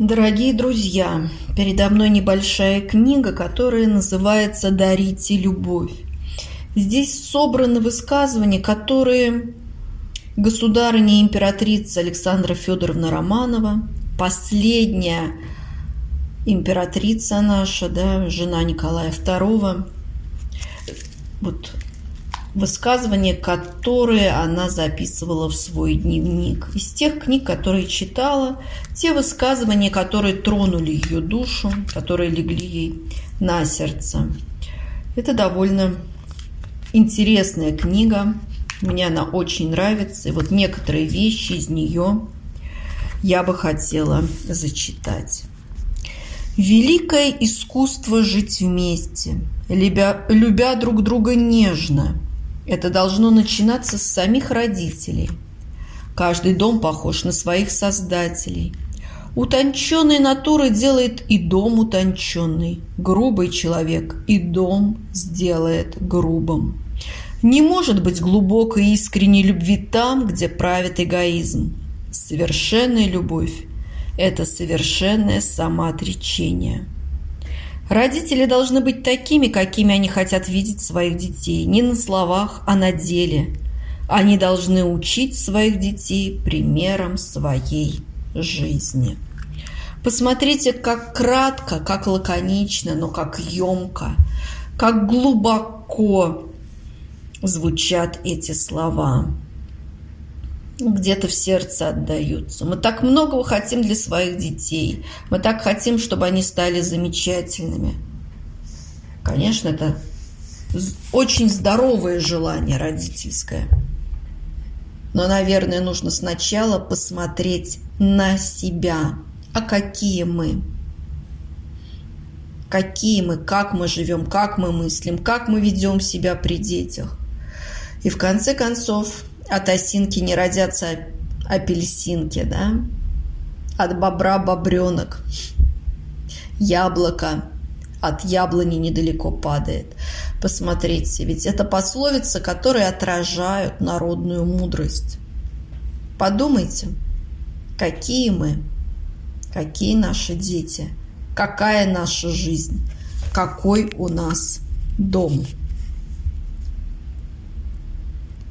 Дорогие друзья, передо мной небольшая книга, которая называется «Дарите любовь». Здесь собраны высказывания, которые государыня императрица Александра Федоровна Романова, последняя императрица наша, да, жена Николая II, вот высказывания, которые она записывала в свой дневник. Из тех книг, которые читала, те высказывания, которые тронули ее душу, которые легли ей на сердце. Это довольно интересная книга. Мне она очень нравится. И вот некоторые вещи из нее я бы хотела зачитать. Великое искусство жить вместе, любя, любя друг друга нежно – это должно начинаться с самих родителей. Каждый дом похож на своих создателей. Утонченной натуры делает и дом утонченный. Грубый человек и дом сделает грубым. Не может быть глубокой искренней любви там, где правит эгоизм. Совершенная любовь – это совершенное самоотречение – Родители должны быть такими, какими они хотят видеть своих детей, не на словах, а на деле. Они должны учить своих детей примером своей жизни. Посмотрите, как кратко, как лаконично, но как емко, как глубоко звучат эти слова где-то в сердце отдаются. Мы так многого хотим для своих детей. Мы так хотим, чтобы они стали замечательными. Конечно, это очень здоровое желание родительское. Но, наверное, нужно сначала посмотреть на себя. А какие мы? Какие мы, как мы живем, как мы мыслим, как мы ведем себя при детях. И в конце концов от осинки не родятся апельсинки, да? От бобра бобренок. Яблоко от яблони недалеко падает. Посмотрите, ведь это пословицы, которые отражают народную мудрость. Подумайте, какие мы, какие наши дети, какая наша жизнь, какой у нас дом.